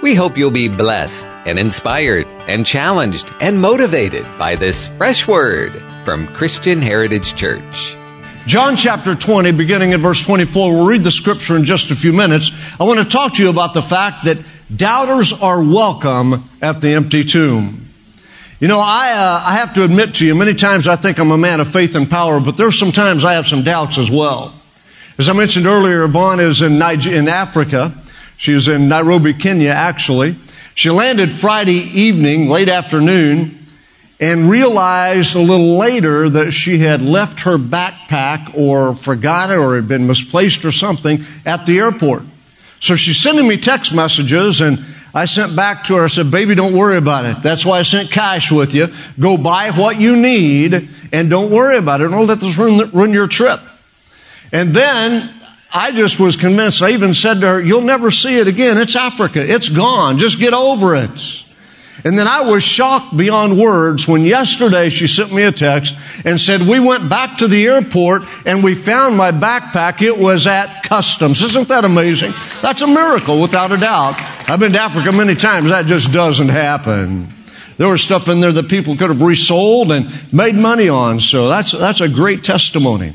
We hope you'll be blessed and inspired and challenged and motivated by this fresh word from Christian Heritage Church. John chapter 20, beginning at verse 24, we'll read the scripture in just a few minutes. I want to talk to you about the fact that doubters are welcome at the empty tomb. You know, I, uh, I have to admit to you, many times I think I'm a man of faith and power, but there's some times I have some doubts as well. As I mentioned earlier, Yvonne is in, Niger- in Africa. She was in Nairobi, Kenya, actually. She landed Friday evening, late afternoon, and realized a little later that she had left her backpack or forgot it or had been misplaced or something at the airport. So she's sending me text messages and I sent back to her, I said, baby, don't worry about it. That's why I sent cash with you. Go buy what you need and don't worry about it. Don't let this ruin, ruin your trip. And then I just was convinced. I even said to her, You'll never see it again. It's Africa. It's gone. Just get over it. And then I was shocked beyond words when yesterday she sent me a text and said, We went back to the airport and we found my backpack. It was at customs. Isn't that amazing? That's a miracle without a doubt. I've been to Africa many times. That just doesn't happen. There was stuff in there that people could have resold and made money on. So that's, that's a great testimony.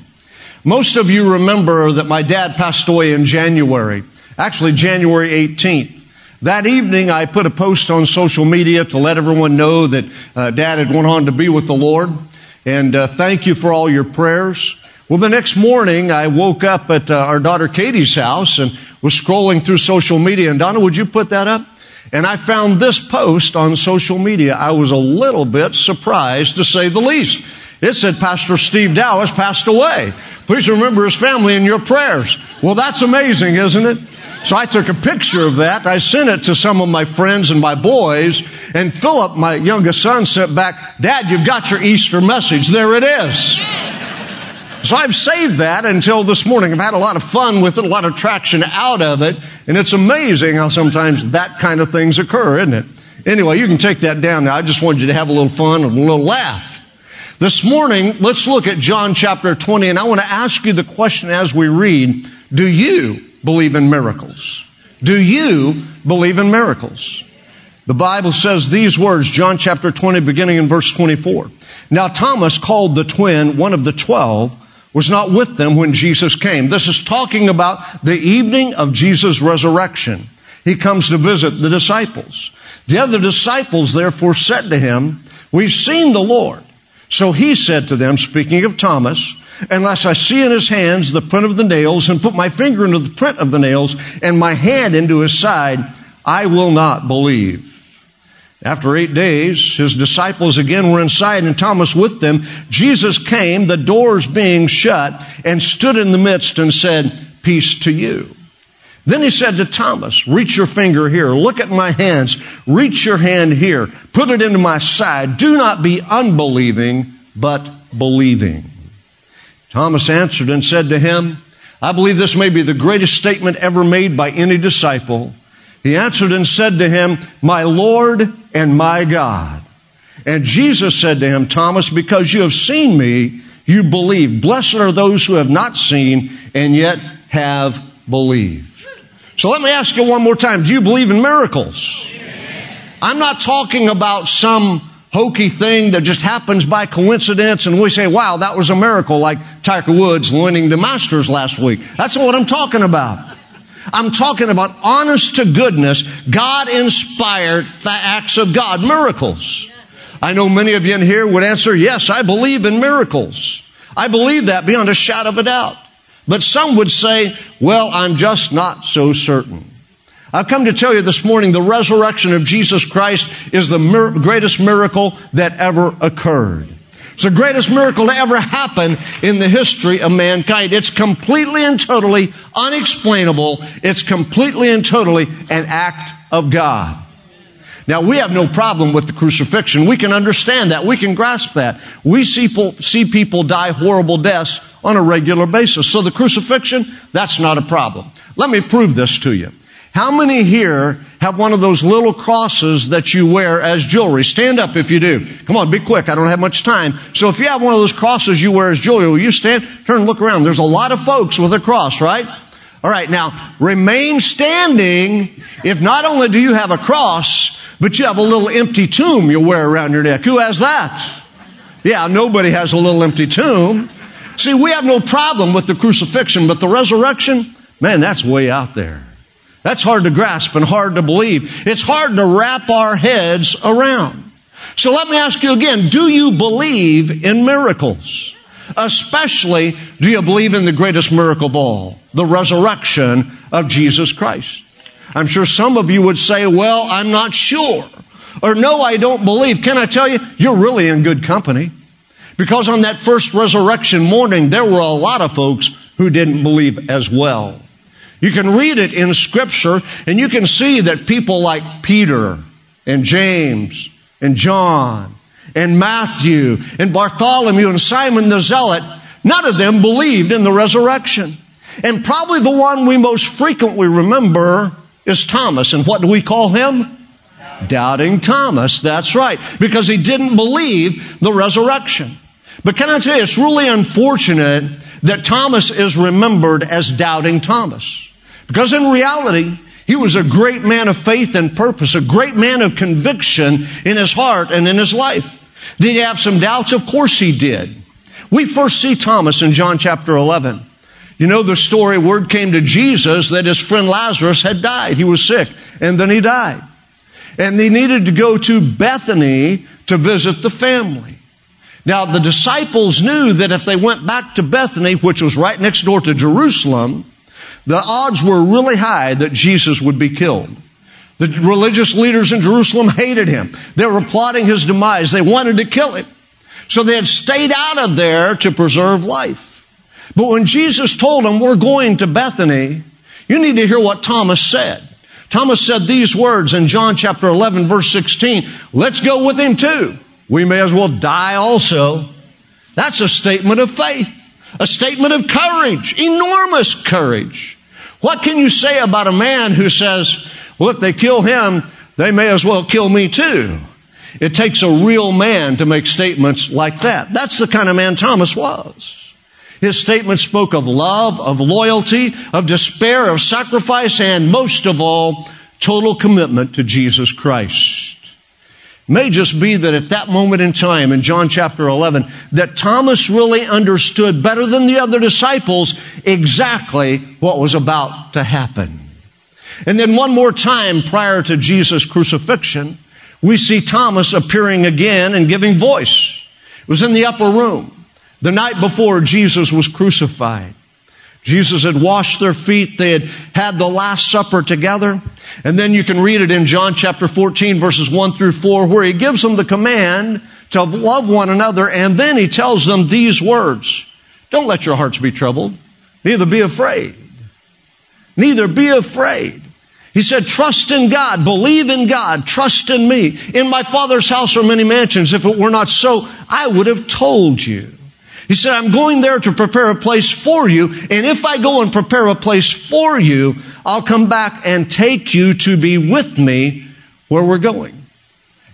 Most of you remember that my dad passed away in January, actually January 18th. That evening, I put a post on social media to let everyone know that uh, dad had went on to be with the Lord. And uh, thank you for all your prayers. Well, the next morning, I woke up at uh, our daughter Katie's house and was scrolling through social media. And Donna, would you put that up? And I found this post on social media. I was a little bit surprised to say the least. It said Pastor Steve Dow has passed away. Please remember his family in your prayers. Well, that's amazing, isn't it? So I took a picture of that. I sent it to some of my friends and my boys. And Philip, my youngest son, sent back, Dad, you've got your Easter message. There it is. So I've saved that until this morning. I've had a lot of fun with it, a lot of traction out of it. And it's amazing how sometimes that kind of things occur, isn't it? Anyway, you can take that down now. I just wanted you to have a little fun and a little laugh. This morning, let's look at John chapter 20, and I want to ask you the question as we read Do you believe in miracles? Do you believe in miracles? The Bible says these words, John chapter 20, beginning in verse 24. Now, Thomas, called the twin, one of the twelve, was not with them when Jesus came. This is talking about the evening of Jesus' resurrection. He comes to visit the disciples. The other disciples therefore said to him, We've seen the Lord. So he said to them, speaking of Thomas, unless I see in his hands the print of the nails and put my finger into the print of the nails and my hand into his side, I will not believe. After eight days, his disciples again were inside and Thomas with them. Jesus came, the doors being shut, and stood in the midst and said, Peace to you. Then he said to Thomas, reach your finger here. Look at my hands. Reach your hand here. Put it into my side. Do not be unbelieving, but believing. Thomas answered and said to him, I believe this may be the greatest statement ever made by any disciple. He answered and said to him, My Lord and my God. And Jesus said to him, Thomas, because you have seen me, you believe. Blessed are those who have not seen and yet have believed. So let me ask you one more time. Do you believe in miracles? I'm not talking about some hokey thing that just happens by coincidence and we say, wow, that was a miracle like Tiger Woods winning the Masters last week. That's not what I'm talking about. I'm talking about honest to goodness, God inspired the acts of God, miracles. I know many of you in here would answer, yes, I believe in miracles. I believe that beyond a shadow of a doubt. But some would say, well, I'm just not so certain. I've come to tell you this morning the resurrection of Jesus Christ is the mir- greatest miracle that ever occurred. It's the greatest miracle to ever happen in the history of mankind. It's completely and totally unexplainable. It's completely and totally an act of God. Now, we have no problem with the crucifixion. We can understand that. We can grasp that. We see people, see people die horrible deaths on a regular basis. So the crucifixion, that's not a problem. Let me prove this to you. How many here have one of those little crosses that you wear as jewelry? Stand up if you do. Come on, be quick. I don't have much time. So if you have one of those crosses you wear as jewelry, will you stand, turn and look around? There's a lot of folks with a cross, right? All right, now remain standing if not only do you have a cross, but you have a little empty tomb you wear around your neck. Who has that? Yeah, nobody has a little empty tomb. See, we have no problem with the crucifixion, but the resurrection, man, that's way out there. That's hard to grasp and hard to believe. It's hard to wrap our heads around. So let me ask you again, do you believe in miracles? Especially, do you believe in the greatest miracle of all, the resurrection of Jesus Christ? I'm sure some of you would say, well, I'm not sure. Or no, I don't believe. Can I tell you, you're really in good company. Because on that first resurrection morning, there were a lot of folks who didn't believe as well. You can read it in scripture and you can see that people like Peter and James and John and Matthew and Bartholomew and Simon the Zealot, none of them believed in the resurrection. And probably the one we most frequently remember is Thomas. And what do we call him? Doubting Thomas. That's right. Because he didn't believe the resurrection. But can I tell you, it's really unfortunate that Thomas is remembered as doubting Thomas. Because in reality, he was a great man of faith and purpose, a great man of conviction in his heart and in his life. Did he have some doubts? Of course he did. We first see Thomas in John chapter 11. You know the story, word came to Jesus that his friend Lazarus had died. He was sick, and then he died. And they needed to go to Bethany to visit the family. Now, the disciples knew that if they went back to Bethany, which was right next door to Jerusalem, the odds were really high that Jesus would be killed. The religious leaders in Jerusalem hated him. They were plotting his demise. They wanted to kill him. So they had stayed out of there to preserve life. But when Jesus told them, We're going to Bethany, you need to hear what Thomas said. Thomas said these words in John chapter 11, verse 16 Let's go with him too. We may as well die also. That's a statement of faith, a statement of courage, enormous courage. What can you say about a man who says, Well, if they kill him, they may as well kill me too? It takes a real man to make statements like that. That's the kind of man Thomas was. His statement spoke of love, of loyalty, of despair, of sacrifice, and most of all, total commitment to Jesus Christ. May just be that at that moment in time in John chapter 11, that Thomas really understood better than the other disciples exactly what was about to happen. And then one more time prior to Jesus' crucifixion, we see Thomas appearing again and giving voice. It was in the upper room the night before Jesus was crucified. Jesus had washed their feet. They had had the Last Supper together. And then you can read it in John chapter 14 verses 1 through 4 where he gives them the command to love one another. And then he tells them these words. Don't let your hearts be troubled. Neither be afraid. Neither be afraid. He said, trust in God, believe in God, trust in me. In my Father's house are many mansions. If it were not so, I would have told you. He said, I'm going there to prepare a place for you. And if I go and prepare a place for you, I'll come back and take you to be with me where we're going.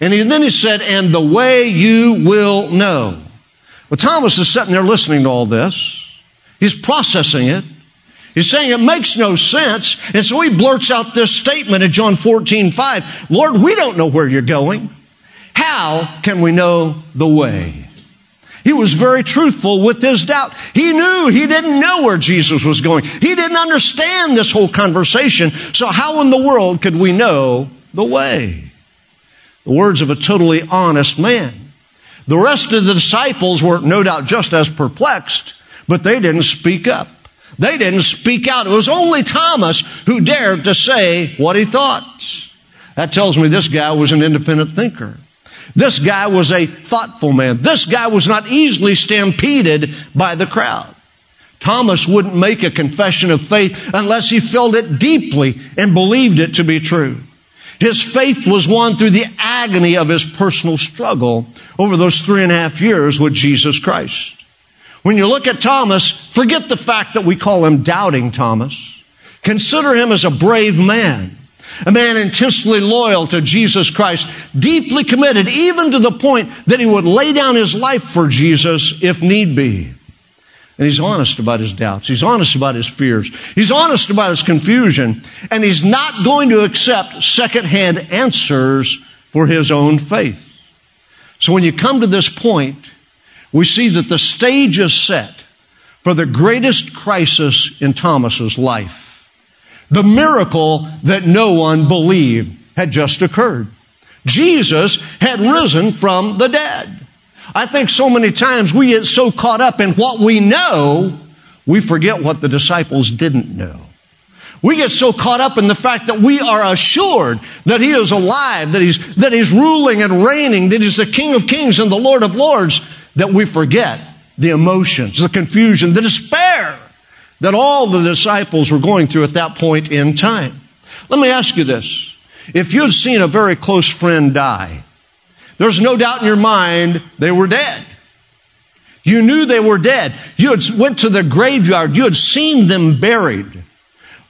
And he, then he said, and the way you will know. Well, Thomas is sitting there listening to all this. He's processing it. He's saying it makes no sense. And so he blurts out this statement in John 14, 5. Lord, we don't know where you're going. How can we know the way? He was very truthful with his doubt. He knew he didn't know where Jesus was going. He didn't understand this whole conversation. So how in the world could we know the way? The words of a totally honest man. The rest of the disciples were no doubt just as perplexed, but they didn't speak up. They didn't speak out. It was only Thomas who dared to say what he thought. That tells me this guy was an independent thinker. This guy was a thoughtful man. This guy was not easily stampeded by the crowd. Thomas wouldn't make a confession of faith unless he felt it deeply and believed it to be true. His faith was won through the agony of his personal struggle over those three and a half years with Jesus Christ. When you look at Thomas, forget the fact that we call him doubting Thomas. Consider him as a brave man a man intensely loyal to Jesus Christ, deeply committed, even to the point that he would lay down his life for Jesus if need be. And he's honest about his doubts. He's honest about his fears. He's honest about his confusion. And he's not going to accept secondhand answers for his own faith. So when you come to this point, we see that the stage is set for the greatest crisis in Thomas's life. The miracle that no one believed had just occurred. Jesus had risen from the dead. I think so many times we get so caught up in what we know, we forget what the disciples didn't know. We get so caught up in the fact that we are assured that He is alive, that He's, that He's ruling and reigning, that He's the King of Kings and the Lord of Lords, that we forget the emotions, the confusion, the despair that all the disciples were going through at that point in time. Let me ask you this. If you'd seen a very close friend die, there's no doubt in your mind they were dead. You knew they were dead. You had went to the graveyard. You had seen them buried.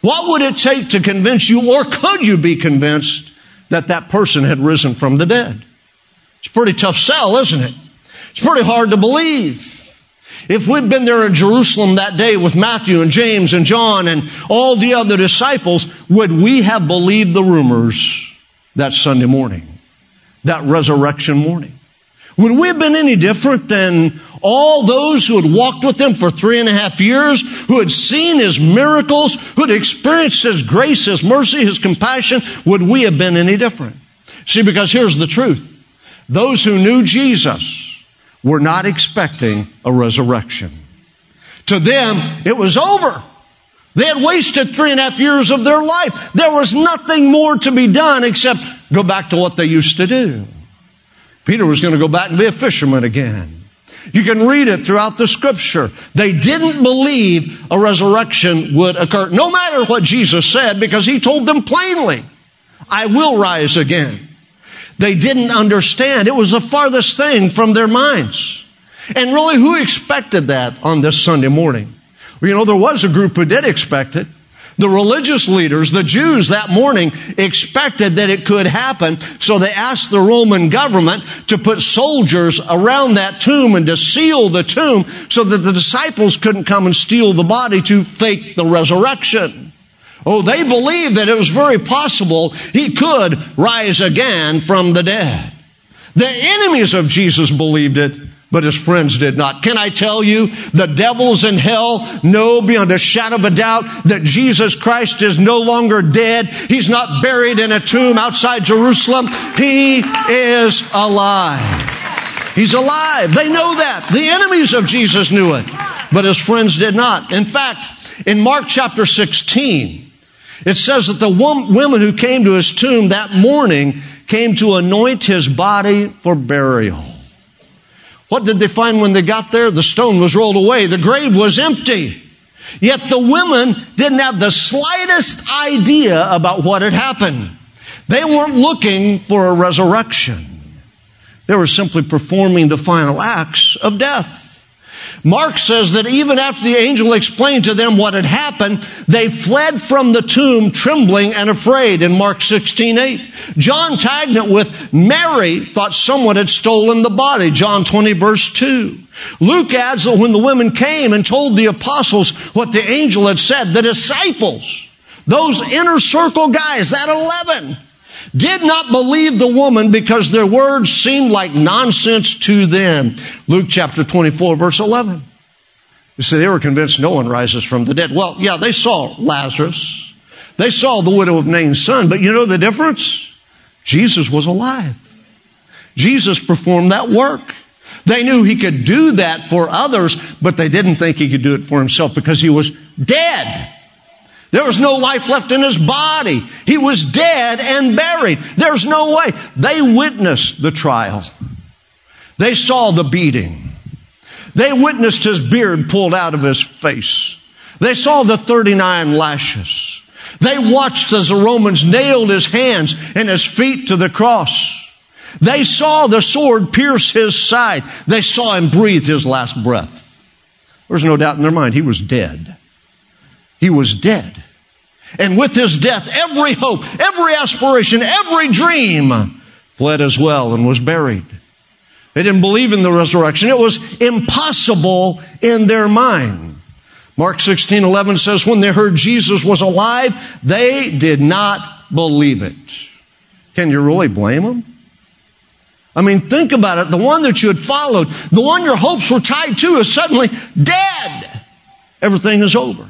What would it take to convince you, or could you be convinced that that person had risen from the dead? It's a pretty tough sell, isn't it? It's pretty hard to believe. If we'd been there in Jerusalem that day with Matthew and James and John and all the other disciples, would we have believed the rumors that Sunday morning? that resurrection morning. Would we have been any different than all those who had walked with him for three and a half years, who had seen his miracles, who had experienced his grace, his mercy, his compassion? Would we have been any different? See, because here's the truth. Those who knew Jesus were not expecting a resurrection. To them, it was over. They had wasted three and a half years of their life. There was nothing more to be done except go back to what they used to do. Peter was going to go back and be a fisherman again. You can read it throughout the scripture. They didn't believe a resurrection would occur, no matter what Jesus said, because he told them plainly, I will rise again. They didn't understand. It was the farthest thing from their minds. And really, who expected that on this Sunday morning? Well, you know, there was a group who did expect it. The religious leaders, the Jews that morning expected that it could happen, so they asked the Roman government to put soldiers around that tomb and to seal the tomb so that the disciples couldn't come and steal the body to fake the resurrection. Oh, they believed that it was very possible he could rise again from the dead. The enemies of Jesus believed it, but his friends did not. Can I tell you, the devils in hell know beyond a shadow of a doubt that Jesus Christ is no longer dead. He's not buried in a tomb outside Jerusalem. He is alive. He's alive. They know that. The enemies of Jesus knew it, but his friends did not. In fact, in Mark chapter 16, it says that the women who came to his tomb that morning came to anoint his body for burial. What did they find when they got there? The stone was rolled away. The grave was empty. Yet the women didn't have the slightest idea about what had happened. They weren't looking for a resurrection. They were simply performing the final acts of death. Mark says that even after the angel explained to them what had happened, they fled from the tomb trembling and afraid in Mark 16, 8. John tagged it with Mary thought someone had stolen the body, John 20 verse 2. Luke adds that when the women came and told the apostles what the angel had said, the disciples, those inner circle guys, that 11, did not believe the woman because their words seemed like nonsense to them. Luke chapter 24 verse 11. You see, they were convinced no one rises from the dead. Well, yeah, they saw Lazarus. They saw the widow of Nain's son, but you know the difference? Jesus was alive. Jesus performed that work. They knew he could do that for others, but they didn't think he could do it for himself because he was dead. There was no life left in his body. He was dead and buried. There's no way. They witnessed the trial. They saw the beating. They witnessed his beard pulled out of his face. They saw the 39 lashes. They watched as the Romans nailed his hands and his feet to the cross. They saw the sword pierce his side. They saw him breathe his last breath. There's no doubt in their mind he was dead. He was dead. And with his death, every hope, every aspiration, every dream fled as well and was buried. They didn't believe in the resurrection. It was impossible in their mind. Mark 16, 11 says, when they heard Jesus was alive, they did not believe it. Can you really blame them? I mean, think about it. The one that you had followed, the one your hopes were tied to is suddenly dead. Everything is over.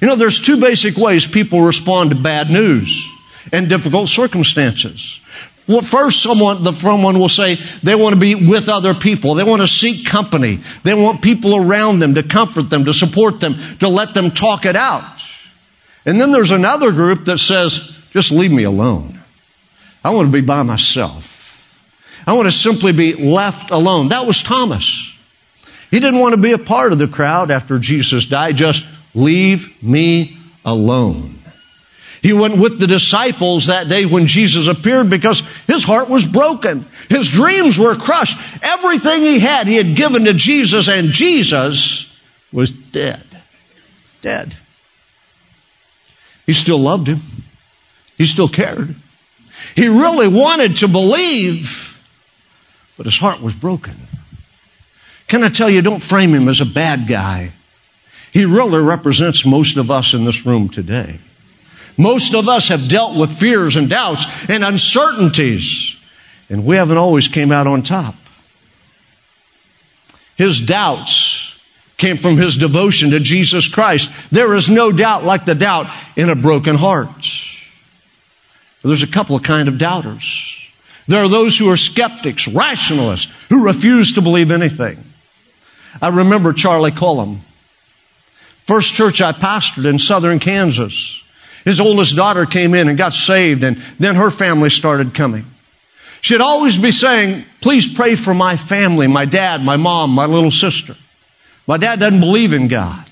You know, there's two basic ways people respond to bad news and difficult circumstances. Well, first, someone, the someone will say they want to be with other people. They want to seek company. They want people around them to comfort them, to support them, to let them talk it out. And then there's another group that says, just leave me alone. I want to be by myself. I want to simply be left alone. That was Thomas. He didn't want to be a part of the crowd after Jesus died. Just leave me alone. He went with the disciples that day when Jesus appeared because his heart was broken. His dreams were crushed. Everything he had, he had given to Jesus, and Jesus was dead. Dead. He still loved him. He still cared. He really wanted to believe, but his heart was broken. Can I tell you, don't frame him as a bad guy. He really represents most of us in this room today. Most of us have dealt with fears and doubts and uncertainties, and we haven't always came out on top. His doubts came from his devotion to Jesus Christ. There is no doubt like the doubt in a broken heart. There's a couple of kind of doubters. There are those who are skeptics, rationalists, who refuse to believe anything. I remember Charlie Cullum. First church I pastored in southern Kansas. His oldest daughter came in and got saved, and then her family started coming. She'd always be saying, Please pray for my family, my dad, my mom, my little sister. My dad doesn't believe in God.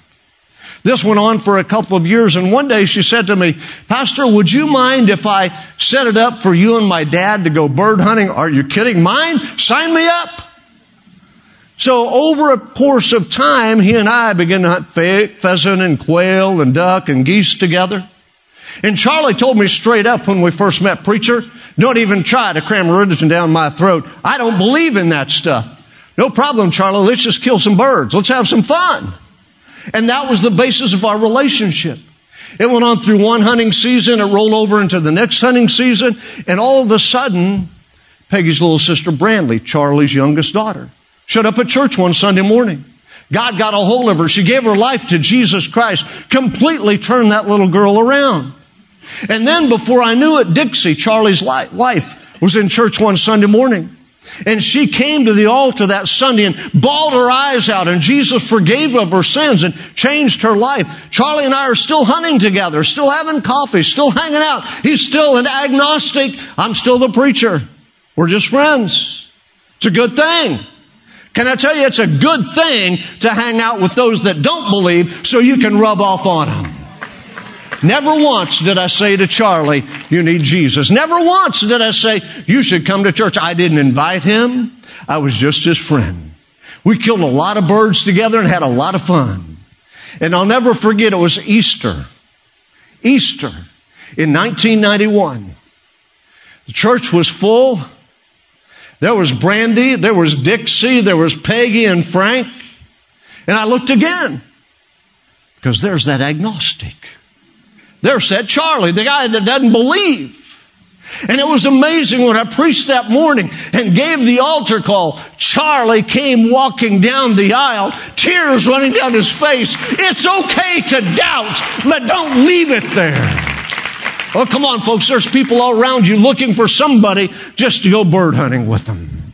This went on for a couple of years, and one day she said to me, Pastor, would you mind if I set it up for you and my dad to go bird hunting? Are you kidding? Mine? Sign me up. So over a course of time, he and I began to hunt pheasant and quail and duck and geese together. And Charlie told me straight up when we first met, preacher, don't even try to cram religion down my throat. I don't believe in that stuff. No problem, Charlie. Let's just kill some birds. Let's have some fun. And that was the basis of our relationship. It went on through one hunting season. It rolled over into the next hunting season. And all of a sudden, Peggy's little sister Brandy, Charlie's youngest daughter, showed up at church one Sunday morning. God got a hold of her. She gave her life to Jesus Christ, completely turned that little girl around. And then before I knew it, Dixie, Charlie's wife, was in church one Sunday morning. And she came to the altar that Sunday and bawled her eyes out, and Jesus forgave of her sins and changed her life. Charlie and I are still hunting together, still having coffee, still hanging out. He's still an agnostic. I'm still the preacher. We're just friends. It's a good thing. Can I tell you, it's a good thing to hang out with those that don't believe so you can rub off on them. Never once did I say to Charlie, you need Jesus. Never once did I say, you should come to church. I didn't invite him. I was just his friend. We killed a lot of birds together and had a lot of fun. And I'll never forget it was Easter. Easter in 1991. The church was full. There was Brandy, there was Dixie, there was Peggy and Frank. And I looked again because there's that agnostic. There sat Charlie, the guy that doesn't believe. And it was amazing when I preached that morning and gave the altar call. Charlie came walking down the aisle, tears running down his face. It's okay to doubt, but don't leave it there. Oh, come on, folks. There's people all around you looking for somebody just to go bird hunting with them.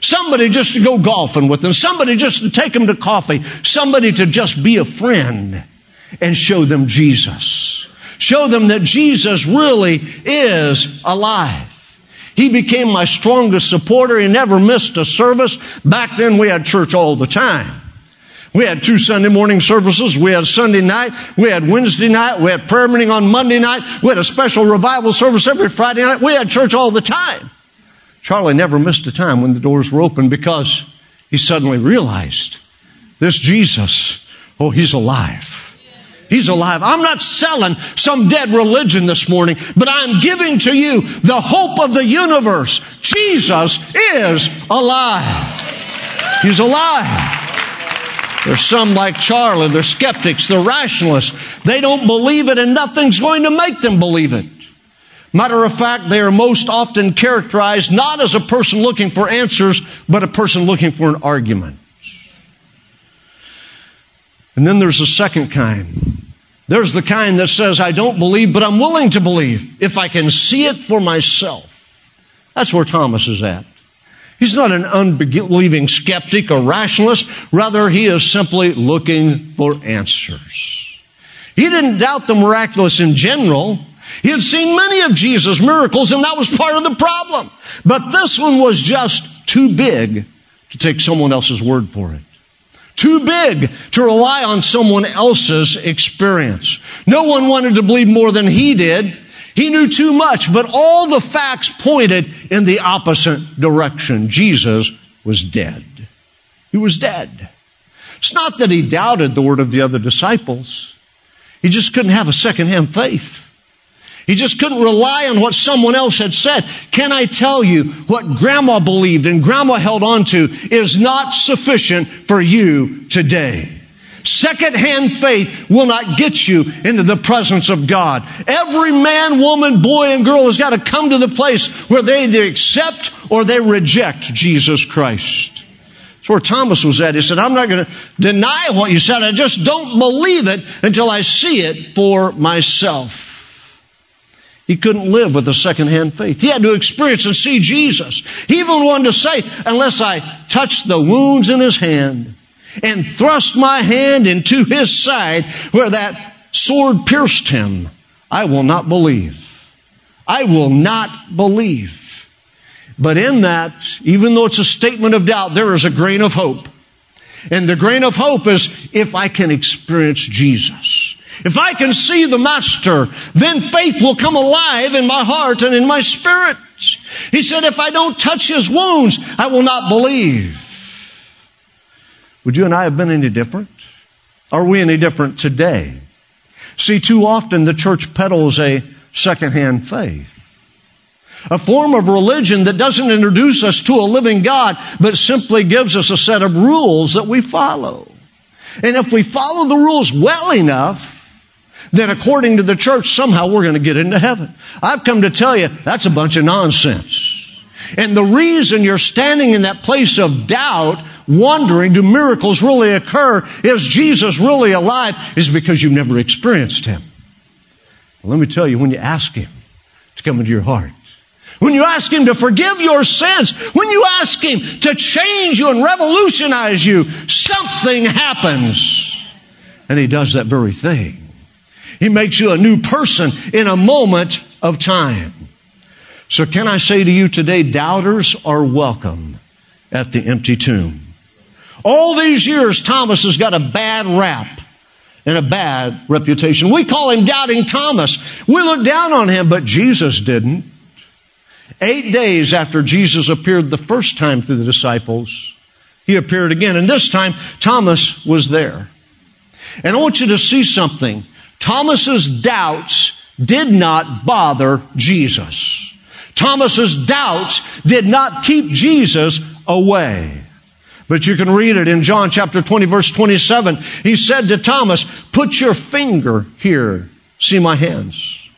Somebody just to go golfing with them. Somebody just to take them to coffee. Somebody to just be a friend and show them Jesus. Show them that Jesus really is alive. He became my strongest supporter. He never missed a service. Back then we had church all the time. We had two Sunday morning services. We had Sunday night. We had Wednesday night. We had prayer meeting on Monday night. We had a special revival service every Friday night. We had church all the time. Charlie never missed a time when the doors were open because he suddenly realized this Jesus, oh, he's alive. He's alive. I'm not selling some dead religion this morning, but I'm giving to you the hope of the universe. Jesus is alive. He's alive. There's some like Charlie, they're skeptics, they're rationalists. They don't believe it and nothing's going to make them believe it. Matter of fact, they are most often characterized not as a person looking for answers, but a person looking for an argument. And then there's a second kind. There's the kind that says, I don't believe, but I'm willing to believe if I can see it for myself. That's where Thomas is at. He's not an unbelieving skeptic or rationalist. Rather, he is simply looking for answers. He didn't doubt the miraculous in general. He had seen many of Jesus' miracles, and that was part of the problem. But this one was just too big to take someone else's word for it. Too big to rely on someone else's experience. No one wanted to believe more than he did. He knew too much, but all the facts pointed in the opposite direction. Jesus was dead. He was dead. It's not that he doubted the word of the other disciples. He just couldn't have a secondhand faith. He just couldn't rely on what someone else had said. Can I tell you what grandma believed and grandma held on to is not sufficient for you today. Secondhand faith will not get you into the presence of God. Every man, woman, boy, and girl has got to come to the place where they either accept or they reject Jesus Christ. That's where Thomas was at. He said, I'm not going to deny what you said. I just don't believe it until I see it for myself. He couldn't live with a secondhand faith. He had to experience and see Jesus. He even wanted to say, unless I touch the wounds in his hand and thrust my hand into his side where that sword pierced him, I will not believe. I will not believe. But in that, even though it's a statement of doubt, there is a grain of hope. And the grain of hope is if I can experience Jesus. If I can see the Master, then faith will come alive in my heart and in my spirit. He said, if I don't touch his wounds, I will not believe. Would you and I have been any different? Are we any different today? See, too often the church peddles a secondhand faith. A form of religion that doesn't introduce us to a living God, but simply gives us a set of rules that we follow. And if we follow the rules well enough, then according to the church, somehow we're going to get into heaven. I've come to tell you that's a bunch of nonsense. And the reason you're standing in that place of doubt, wondering, do miracles really occur? Is Jesus really alive? Is because you've never experienced Him. Well, let me tell you, when you ask Him to come into your heart, when you ask Him to forgive your sins, when you ask Him to change you and revolutionize you, something happens. And He does that very thing. He makes you a new person in a moment of time. So can I say to you today, doubters are welcome at the empty tomb. All these years, Thomas has got a bad rap and a bad reputation. We call him Doubting Thomas. We look down on him, but Jesus didn't. Eight days after Jesus appeared the first time to the disciples, he appeared again. And this time, Thomas was there. And I want you to see something. Thomas's doubts did not bother Jesus. Thomas's doubts did not keep Jesus away. But you can read it in John chapter 20 verse 27. He said to Thomas, put your finger here. See my hands.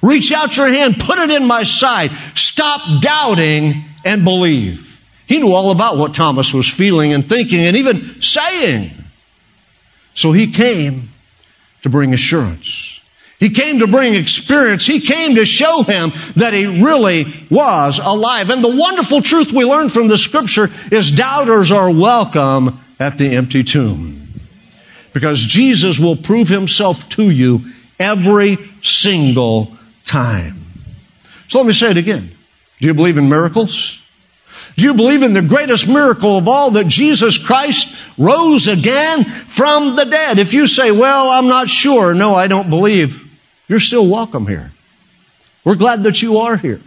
Reach out your hand, put it in my side. Stop doubting and believe. He knew all about what Thomas was feeling and thinking and even saying. So he came to bring assurance. He came to bring experience. He came to show him that he really was alive. And the wonderful truth we learn from the scripture is doubters are welcome at the empty tomb. Because Jesus will prove himself to you every single time. So let me say it again. Do you believe in miracles? Do you believe in the greatest miracle of all that Jesus Christ rose again from the dead? If you say, well, I'm not sure, no, I don't believe, you're still welcome here. We're glad that you are here.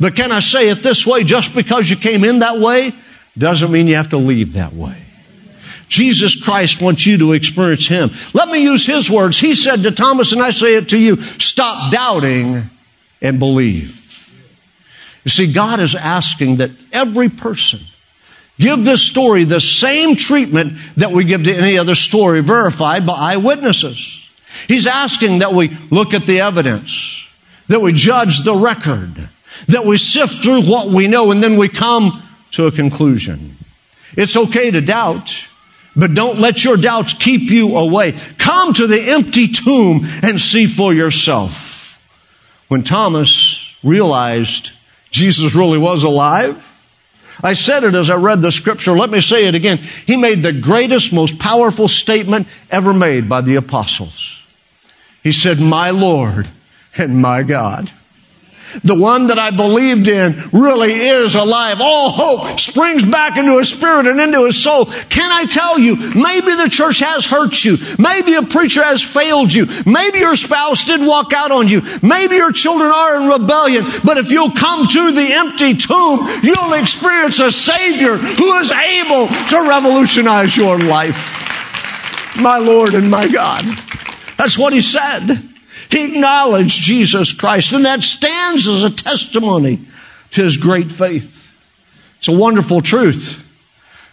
But can I say it this way? Just because you came in that way doesn't mean you have to leave that way. Jesus Christ wants you to experience Him. Let me use His words. He said to Thomas, and I say it to you, stop doubting and believe. You see, God is asking that every person give this story the same treatment that we give to any other story verified by eyewitnesses. He's asking that we look at the evidence, that we judge the record, that we sift through what we know, and then we come to a conclusion. It's okay to doubt, but don't let your doubts keep you away. Come to the empty tomb and see for yourself. When Thomas realized Jesus really was alive, I said it as I read the scripture. Let me say it again. He made the greatest, most powerful statement ever made by the apostles. He said, My Lord and my God. The one that I believed in really is alive. All hope springs back into his spirit and into his soul. Can I tell you, maybe the church has hurt you. Maybe a preacher has failed you. Maybe your spouse did walk out on you. Maybe your children are in rebellion. But if you'll come to the empty tomb, you'll experience a Savior who is able to revolutionize your life. My Lord and my God. That's what he said. He acknowledged Jesus Christ, and that stands as a testimony to his great faith. It's a wonderful truth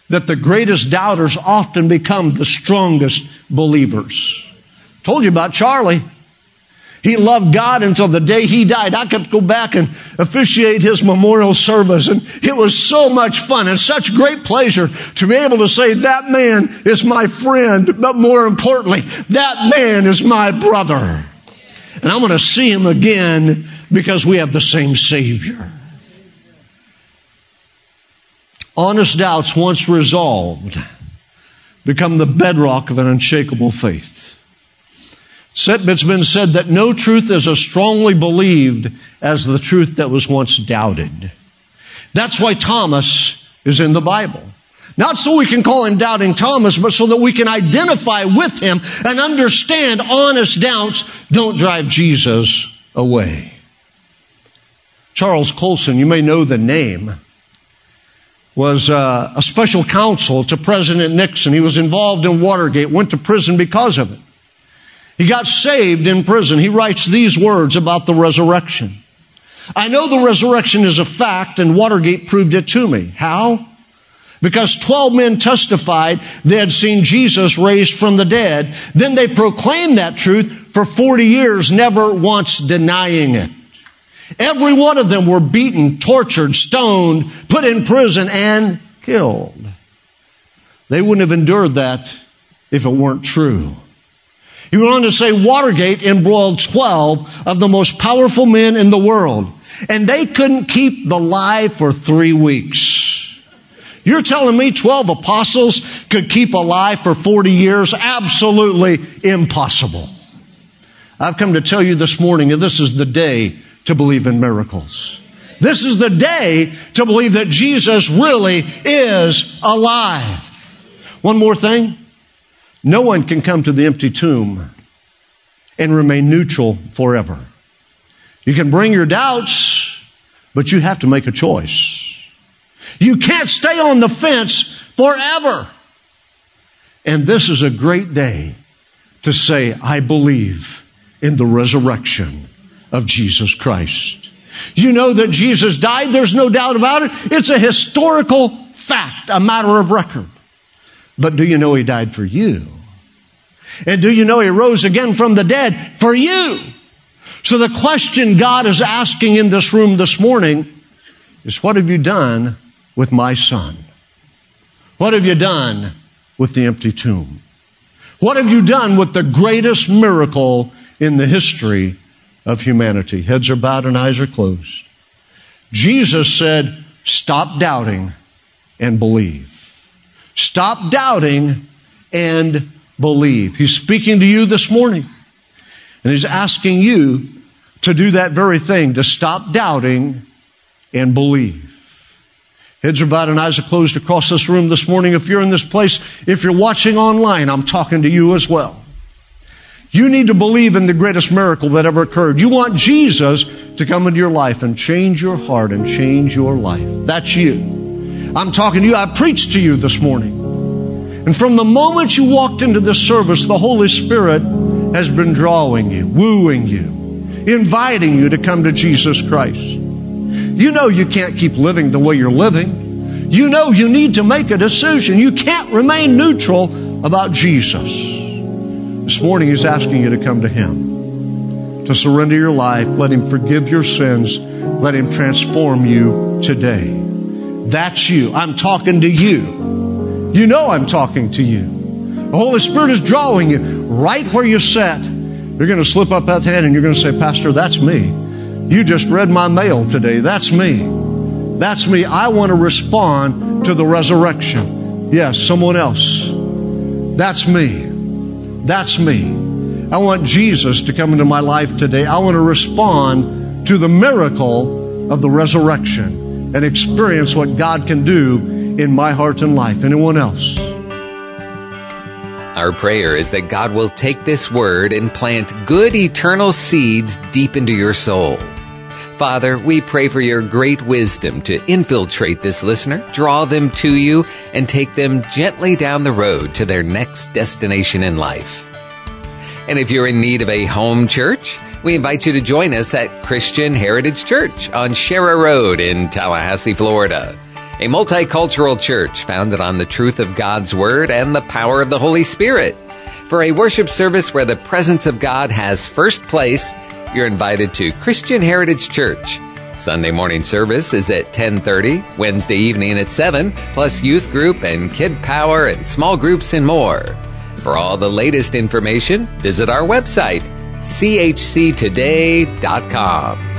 that the greatest doubters often become the strongest believers. Told you about Charlie. He loved God until the day he died. I could go back and officiate his memorial service, and it was so much fun and such great pleasure to be able to say, That man is my friend, but more importantly, that man is my brother. And I'm going to see him again because we have the same Savior. Honest doubts, once resolved, become the bedrock of an unshakable faith. It's been said that no truth is as strongly believed as the truth that was once doubted. That's why Thomas is in the Bible. Not so we can call him doubting Thomas, but so that we can identify with him and understand honest doubts don't drive Jesus away. Charles Colson, you may know the name, was uh, a special counsel to President Nixon. He was involved in Watergate, went to prison because of it. He got saved in prison. He writes these words about the resurrection. I know the resurrection is a fact, and Watergate proved it to me. How? Because 12 men testified they had seen Jesus raised from the dead. Then they proclaimed that truth for 40 years, never once denying it. Every one of them were beaten, tortured, stoned, put in prison, and killed. They wouldn't have endured that if it weren't true. He went on to say Watergate embroiled 12 of the most powerful men in the world, and they couldn't keep the lie for three weeks. You're telling me 12 apostles could keep a lie for 40 years? Absolutely impossible. I've come to tell you this morning that this is the day to believe in miracles. This is the day to believe that Jesus really is alive. One more thing. No one can come to the empty tomb and remain neutral forever. You can bring your doubts, but you have to make a choice. You can't stay on the fence forever. And this is a great day to say, I believe in the resurrection of Jesus Christ. You know that Jesus died, there's no doubt about it. It's a historical fact, a matter of record. But do you know He died for you? And do you know He rose again from the dead for you? So the question God is asking in this room this morning is what have you done with my son? What have you done with the empty tomb? What have you done with the greatest miracle in the history of humanity? Heads are bowed and eyes are closed. Jesus said, Stop doubting and believe. Stop doubting and believe. He's speaking to you this morning. And he's asking you to do that very thing, to stop doubting and believe. Heads are bowed and eyes are closed across this room this morning. If you're in this place, if you're watching online, I'm talking to you as well. You need to believe in the greatest miracle that ever occurred. You want Jesus to come into your life and change your heart and change your life. That's you. I'm talking to you. I preached to you this morning. And from the moment you walked into this service, the Holy Spirit has been drawing you, wooing you, inviting you to come to Jesus Christ. You know you can't keep living the way you're living. You know you need to make a decision. You can't remain neutral about Jesus. This morning, He's asking you to come to Him, to surrender your life, let Him forgive your sins, let Him transform you today. That's you. I'm talking to you. You know I'm talking to you. The Holy Spirit is drawing you right where you sat. You're going to slip up that hand and you're going to say, Pastor, that's me. You just read my mail today. That's me. That's me. I want to respond to the resurrection. Yes, someone else. That's me. That's me. I want Jesus to come into my life today. I want to respond to the miracle of the resurrection and experience what God can do in my heart and life. Anyone else? Our prayer is that God will take this word and plant good eternal seeds deep into your soul. Father, we pray for your great wisdom to infiltrate this listener, draw them to you, and take them gently down the road to their next destination in life. And if you're in need of a home church, we invite you to join us at Christian Heritage Church on Sharer Road in Tallahassee, Florida a multicultural church founded on the truth of God's Word and the power of the Holy Spirit. For a worship service where the presence of God has first place, you're invited to Christian Heritage Church. Sunday morning service is at 10:30, Wednesday evening at 7, plus youth group and kid power and small groups and more. For all the latest information, visit our website chctoday.com.